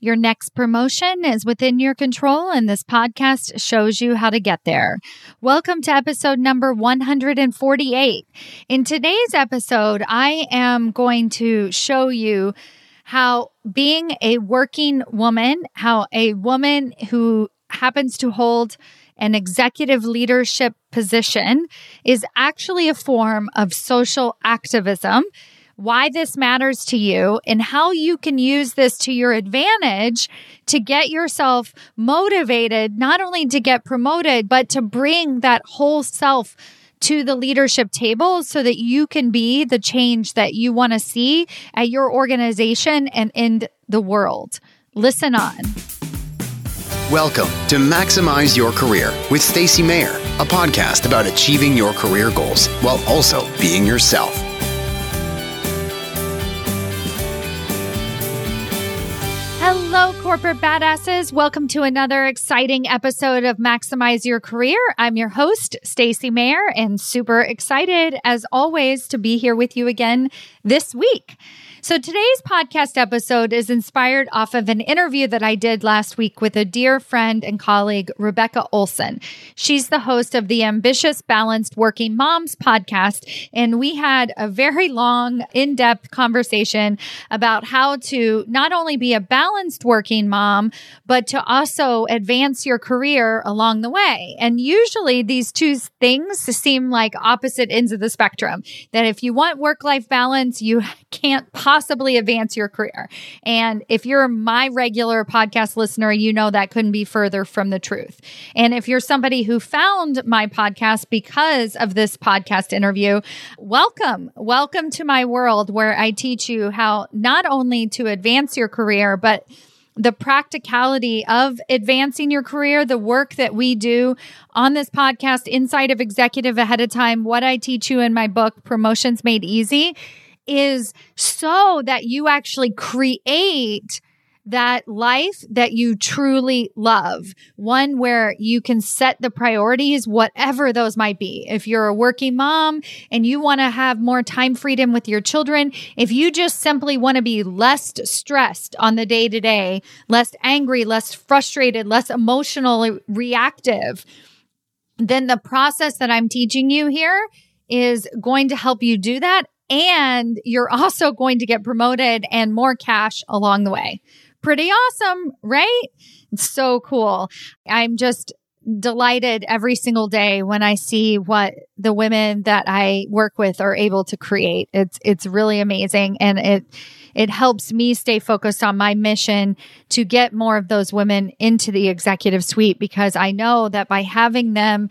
Your next promotion is within your control, and this podcast shows you how to get there. Welcome to episode number 148. In today's episode, I am going to show you how being a working woman, how a woman who happens to hold an executive leadership position is actually a form of social activism why this matters to you and how you can use this to your advantage to get yourself motivated, not only to get promoted, but to bring that whole self to the leadership table so that you can be the change that you want to see at your organization and in the world. Listen on. Welcome to Maximize Your Career with Stacy Mayer, a podcast about achieving your career goals while also being yourself. Corporate badasses. Welcome to another exciting episode of Maximize Your Career. I'm your host, Stacy Mayer, and super excited as always to be here with you again this week. So today's podcast episode is inspired off of an interview that I did last week with a dear friend and colleague, Rebecca Olson. She's the host of the Ambitious Balanced Working Moms podcast. And we had a very long, in depth conversation about how to not only be a balanced working mom, but to also advance your career along the way. And usually these two things seem like opposite ends of the spectrum. That if you want work life balance, you can't possibly advance your career. And if you're my regular podcast listener, you know that couldn't be further from the truth. And if you're somebody who found my podcast because of this podcast interview, welcome. Welcome to my world where I teach you how not only to advance your career, but the practicality of advancing your career, the work that we do on this podcast inside of executive ahead of time, what I teach you in my book, Promotions Made Easy is so that you actually create that life that you truly love, one where you can set the priorities, whatever those might be. If you're a working mom and you want to have more time freedom with your children, if you just simply want to be less stressed on the day to day, less angry, less frustrated, less emotionally reactive, then the process that I'm teaching you here is going to help you do that and you're also going to get promoted and more cash along the way. Pretty awesome, right? It's so cool. I'm just delighted every single day when I see what the women that I work with are able to create. It's it's really amazing and it it helps me stay focused on my mission to get more of those women into the executive suite because I know that by having them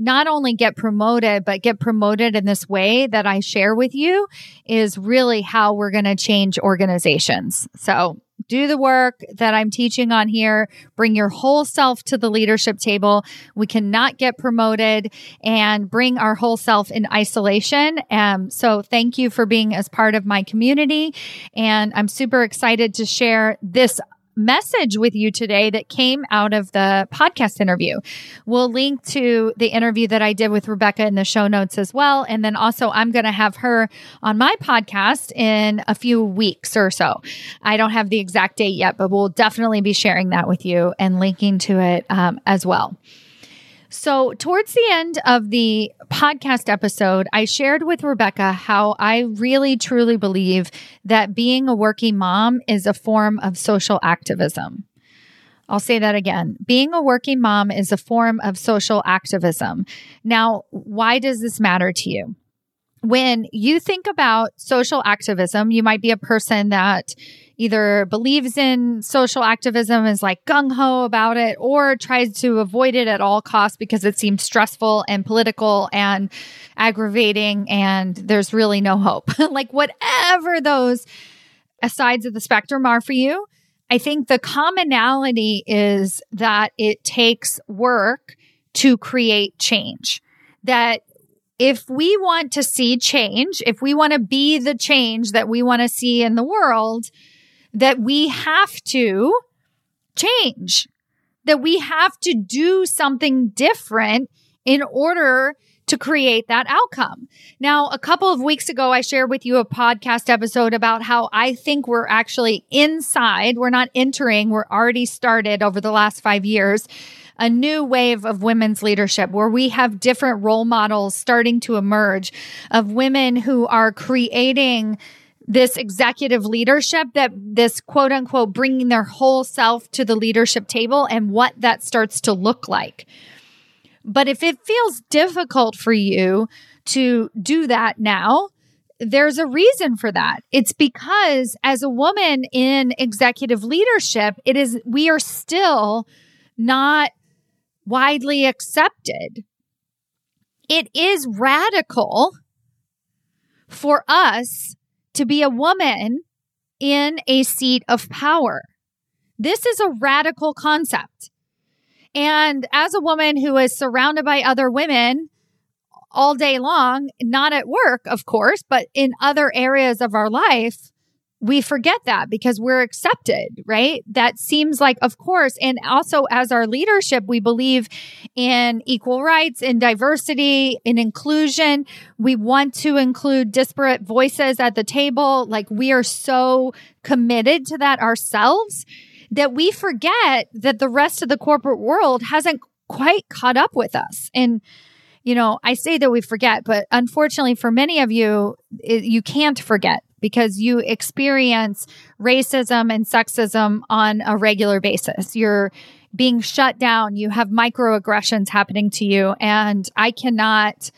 not only get promoted, but get promoted in this way that I share with you is really how we're going to change organizations. So do the work that I'm teaching on here. Bring your whole self to the leadership table. We cannot get promoted and bring our whole self in isolation. Um, so thank you for being as part of my community. And I'm super excited to share this message with you today that came out of the podcast interview. We'll link to the interview that I did with Rebecca in the show notes as well. And then also, I'm going to have her on my podcast in a few weeks or so. I don't have the exact date yet, but we'll definitely be sharing that with you and linking to it um, as well. So, towards the end of the podcast episode, I shared with Rebecca how I really truly believe that being a working mom is a form of social activism. I'll say that again. Being a working mom is a form of social activism. Now, why does this matter to you? When you think about social activism, you might be a person that either believes in social activism, is like gung ho about it, or tries to avoid it at all costs because it seems stressful and political and aggravating and there's really no hope. like, whatever those sides of the spectrum are for you, I think the commonality is that it takes work to create change. That if we want to see change, if we want to be the change that we want to see in the world, that we have to change, that we have to do something different in order to create that outcome. Now, a couple of weeks ago, I shared with you a podcast episode about how I think we're actually inside. We're not entering. We're already started over the last five years a new wave of women's leadership where we have different role models starting to emerge of women who are creating this executive leadership that this quote unquote bringing their whole self to the leadership table and what that starts to look like. But if it feels difficult for you to do that now, there's a reason for that. It's because as a woman in executive leadership, it is, we are still not widely accepted. It is radical for us to be a woman in a seat of power. This is a radical concept. And as a woman who is surrounded by other women all day long, not at work, of course, but in other areas of our life, we forget that because we're accepted, right? That seems like, of course. And also as our leadership, we believe in equal rights, in diversity, in inclusion. We want to include disparate voices at the table. Like we are so committed to that ourselves that we forget that the rest of the corporate world hasn't quite caught up with us. And you know, I say that we forget, but unfortunately for many of you, it, you can't forget because you experience racism and sexism on a regular basis. You're being shut down. You have microaggressions happening to you. And I cannot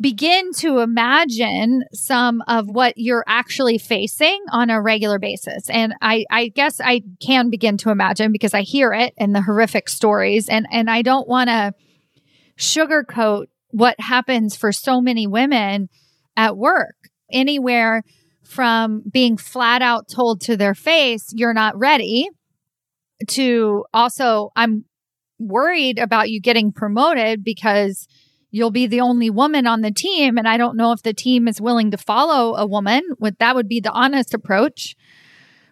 begin to imagine some of what you're actually facing on a regular basis. And I, I guess I can begin to imagine because I hear it in the horrific stories and, and I don't want to sugarcoat what happens for so many women at work anywhere from being flat out told to their face, you're not ready, to also, I'm worried about you getting promoted because you'll be the only woman on the team. And I don't know if the team is willing to follow a woman. What that would be the honest approach.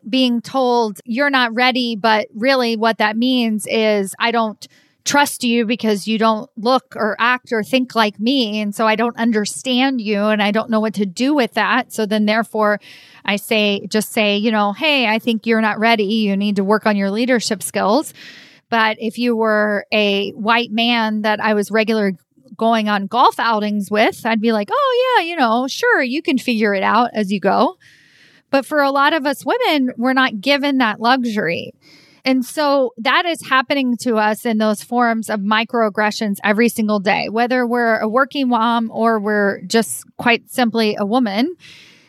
Being told you're not ready, but really what that means is I don't trust you because you don't look or act or think like me. And so I don't understand you and I don't know what to do with that. So then therefore I say, just say, you know, Hey, I think you're not ready. You need to work on your leadership skills. But if you were a white man that I was regular going on golf outings with, I'd be like, Oh yeah, you know, sure, you can figure it out as you go. But for a lot of us women, we're not given that luxury. And so that is happening to us in those forms of microaggressions every single day, whether we're a working mom or we're just quite simply a woman.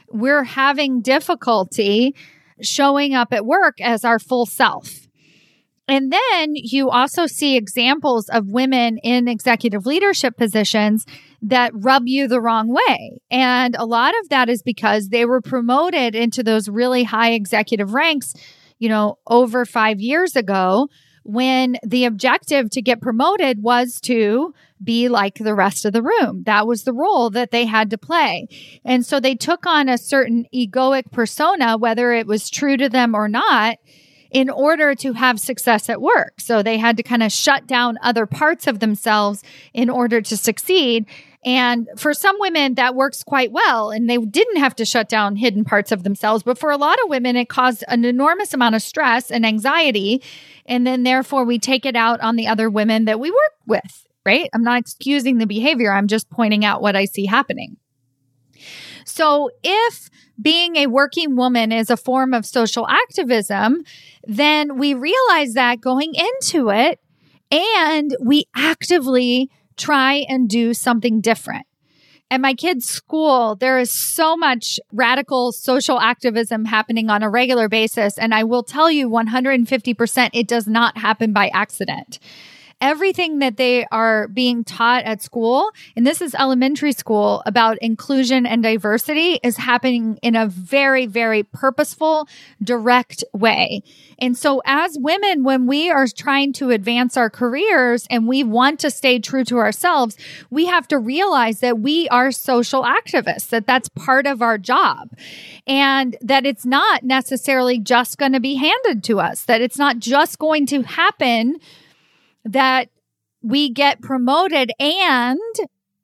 We're having difficulty showing up at work as our full self. And then you also see examples of women in executive leadership positions that rub you the wrong way. And a lot of that is because they were promoted into those really high executive ranks you know, over five years ago when the objective to get promoted was to be like the rest of the room. That was the role that they had to play. And so they took on a certain egoic persona, whether it was true to them or not, in order to have success at work. So they had to kind of shut down other parts of themselves in order to succeed. And for some women, that works quite well. And they didn't have to shut down hidden parts of themselves. But for a lot of women, it caused an enormous amount of stress and anxiety. And then therefore, we take it out on the other women that we work with, right? I'm not excusing the behavior. I'm just pointing out what I see happening. So if being a working woman is a form of social activism, then we realize that going into it and we actively try and do something different. At my kids' school, there is so much radical social activism happening on a regular basis. And I will tell you 150%, it does not happen by accident everything that they are being taught at school, and this is elementary school about inclusion and diversity is happening in a very, very purposeful, direct way. And so as women, when we are trying to advance our careers and we want to stay true to ourselves, we have to realize that we are social activists, that that's part of our job and that it's not necessarily just going to be handed to us, that it's not just going to happen that we get promoted and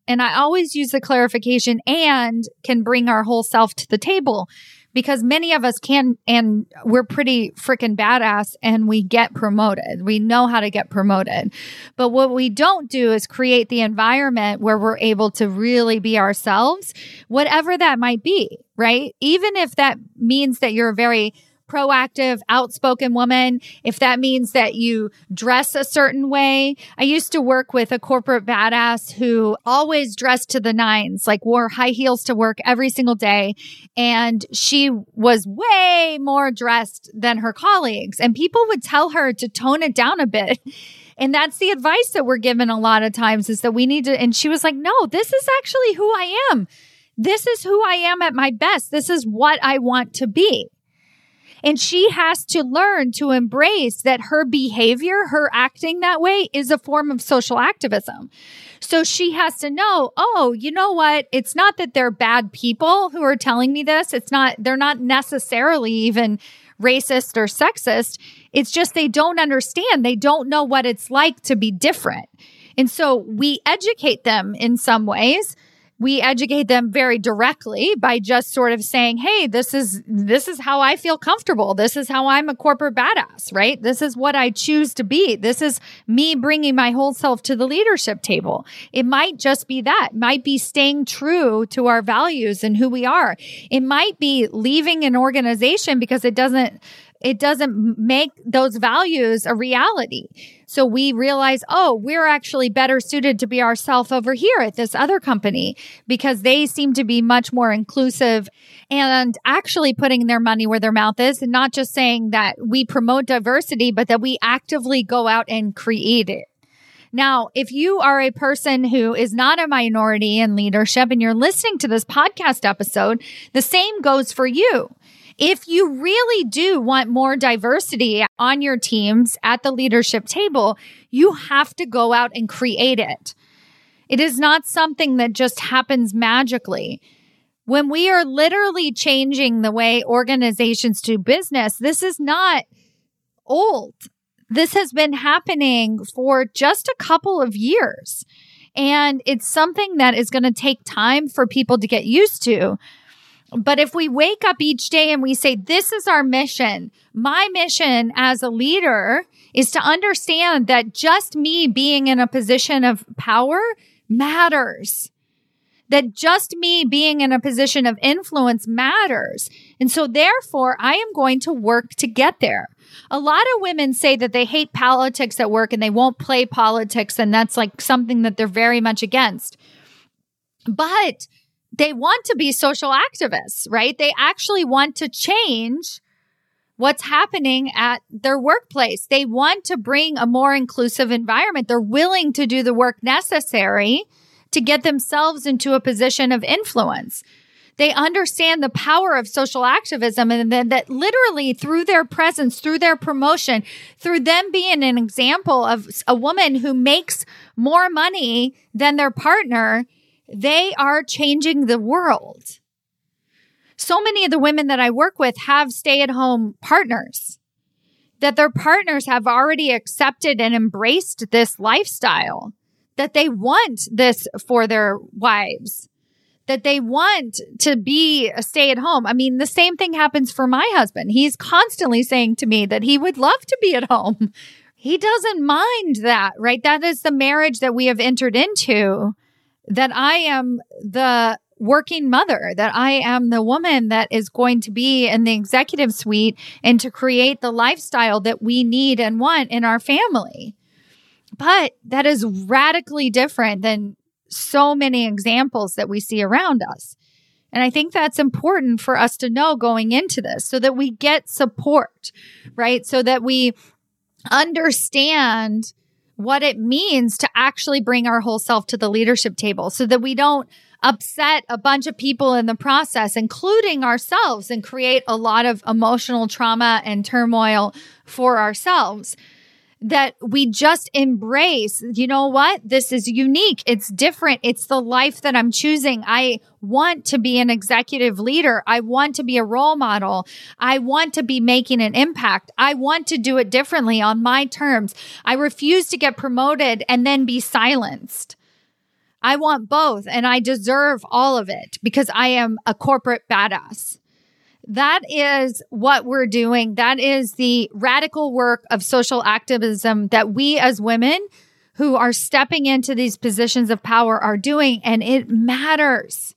and I always use the clarification and can bring our whole self to the table because many of us can and we're pretty freaking badass and we get promoted. We know how to get promoted. But what we don't do is create the environment where we're able to really be ourselves, whatever that might be, right? Even if that means that you're very proactive, outspoken woman, if that means that you dress a certain way. I used to work with a corporate badass who always dressed to the nines, like wore high heels to work every single day. And she was way more dressed than her colleagues. And people would tell her to tone it down a bit. And that's the advice that we're given a lot of times is that we need to. And she was like, no, this is actually who I am. This is who I am at my best. This is what I want to be. And she has to learn to embrace that her behavior, her acting that way is a form of social activism. So she has to know, oh, you know what? It's not that they're bad people who are telling me this. It's not, they're not necessarily even racist or sexist. It's just they don't understand. They don't know what it's like to be different. And so we educate them in some ways we educate them very directly by just sort of saying, Hey, this is, this is how I feel comfortable. This is how I'm a corporate badass, right? This is what I choose to be. This is me bringing my whole self to the leadership table. It might just be that, it might be staying true to our values and who we are. It might be leaving an organization because it doesn't it doesn't make those values a reality. So we realize, oh, we're actually better suited to be ourselves over here at this other company because they seem to be much more inclusive and actually putting their money where their mouth is and not just saying that we promote diversity, but that we actively go out and create it. Now, if you are a person who is not a minority in leadership and you're listening to this podcast episode, the same goes for you. If you really do want more diversity on your teams at the leadership table, you have to go out and create it. It is not something that just happens magically. When we are literally changing the way organizations do business, this is not old. This has been happening for just a couple of years. And it's something that is going to take time for people to get used to. But if we wake up each day and we say, this is our mission, my mission as a leader is to understand that just me being in a position of power matters. That just me being in a position of influence matters. And so therefore, I am going to work to get there. A lot of women say that they hate politics at work and they won't play politics. And that's like something that they're very much against. But they want to be social activists, right? They actually want to change what's happening at their workplace. They want to bring a more inclusive environment. They're willing to do the work necessary to get themselves into a position of influence. They understand the power of social activism and then that literally through their presence, through their promotion, through them being an example of a woman who makes more money than their partner, they are changing the world. So many of the women that I work with have stay at home partners that their partners have already accepted and embraced this lifestyle, that they want this for their wives, that they want to be a stay at home. I mean, the same thing happens for my husband. He's constantly saying to me that he would love to be at home. He doesn't mind that, right? That is the marriage that we have entered into that I am the working mother, that I am the woman that is going to be in the executive suite and to create the lifestyle that we need and want in our family. But that is radically different than so many examples that we see around us. And I think that's important for us to know going into this so that we get support, right? So that we understand what it means to actually bring our whole self to the leadership table so that we don't upset a bunch of people in the process, including ourselves, and create a lot of emotional trauma and turmoil for ourselves. That we just embrace, you know what? This is unique. It's different. It's the life that I'm choosing. I want to be an executive leader. I want to be a role model. I want to be making an impact. I want to do it differently on my terms. I refuse to get promoted and then be silenced. I want both and I deserve all of it because I am a corporate badass. That is what we're doing. That is the radical work of social activism that we as women who are stepping into these positions of power are doing. And it matters.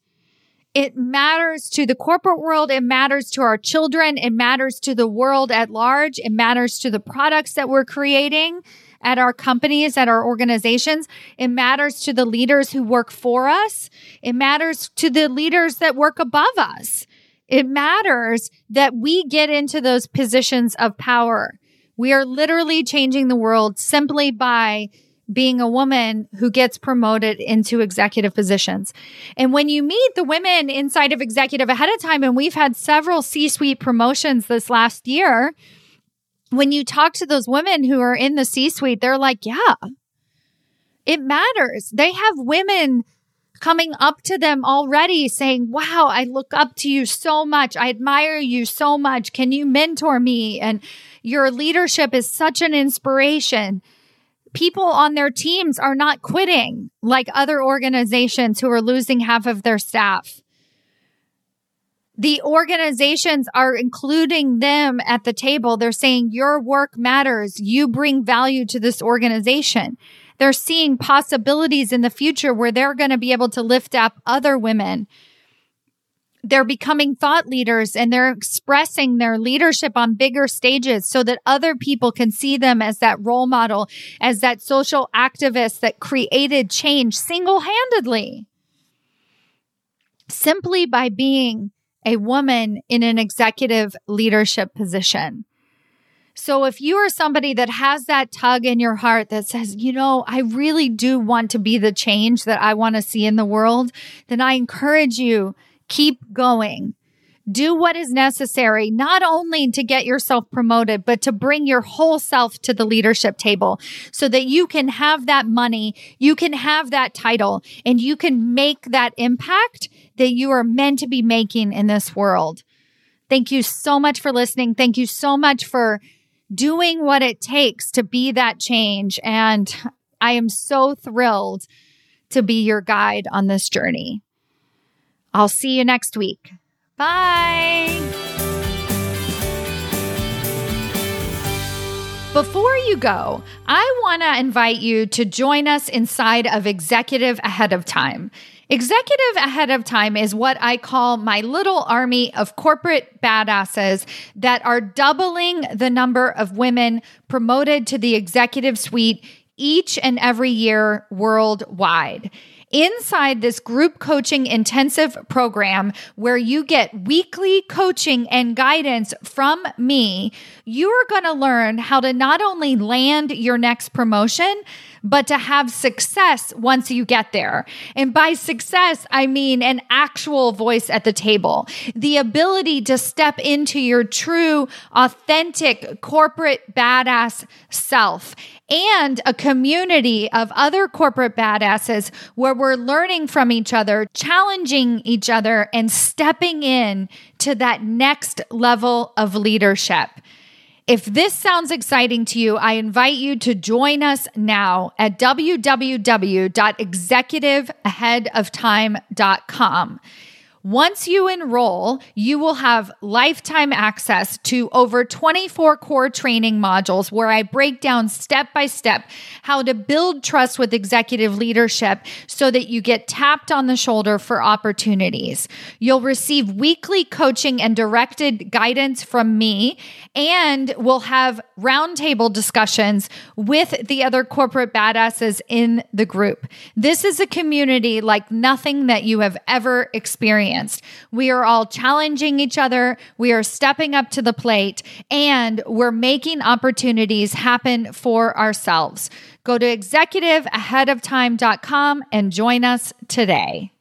It matters to the corporate world. It matters to our children. It matters to the world at large. It matters to the products that we're creating at our companies, at our organizations. It matters to the leaders who work for us. It matters to the leaders that work above us. It matters that we get into those positions of power. We are literally changing the world simply by being a woman who gets promoted into executive positions. And when you meet the women inside of executive ahead of time, and we've had several C suite promotions this last year, when you talk to those women who are in the C suite, they're like, yeah, it matters. They have women coming up to them already saying, Wow, I look up to you so much. I admire you so much. Can you mentor me? And your leadership is such an inspiration. People on their teams are not quitting like other organizations who are losing half of their staff. The organizations are including them at the table. They're saying your work matters. You bring value to this organization. They're seeing possibilities in the future where they're going to be able to lift up other women. They're becoming thought leaders and they're expressing their leadership on bigger stages so that other people can see them as that role model, as that social activist that created change single handedly. Simply by being a woman in an executive leadership position. So if you are somebody that has that tug in your heart that says, you know, I really do want to be the change that I want to see in the world, then I encourage you, keep going. Do what is necessary, not only to get yourself promoted, but to bring your whole self to the leadership table so that you can have that money, you can have that title, and you can make that impact that you are meant to be making in this world. Thank you so much for listening. Thank you so much for doing what it takes to be that change. And I am so thrilled to be your guide on this journey. I'll see you next week. Bye. Before you go, I want to invite you to join us inside of Executive Ahead of Time. Executive ahead of time is what I call my little army of corporate badasses that are doubling the number of women promoted to the executive suite each and every year worldwide. Inside this group coaching intensive program, where you get weekly coaching and guidance from me, you are going to learn how to not only land your next promotion, but to have success once you get there. And by success, I mean an actual voice at the table, the ability to step into your true, authentic corporate badass self and a community of other corporate badasses where we're learning from each other, challenging each other, and stepping in to that next level of leadership. If this sounds exciting to you, I invite you to join us now at www.executiveaheadoftime.com. Once you enroll, you will have lifetime access to over 24 core training modules where I break down step by step how to build trust with executive leadership so that you get tapped on the shoulder for opportunities. You'll receive weekly coaching and directed guidance from me, and we'll have roundtable discussions with the other corporate badasses in the group. This is a community like nothing that you have ever experienced experienced. We are all challenging each other. We are stepping up to the plate and we're making opportunities happen for ourselves. Go to executiveaheadoftime.com and join us today.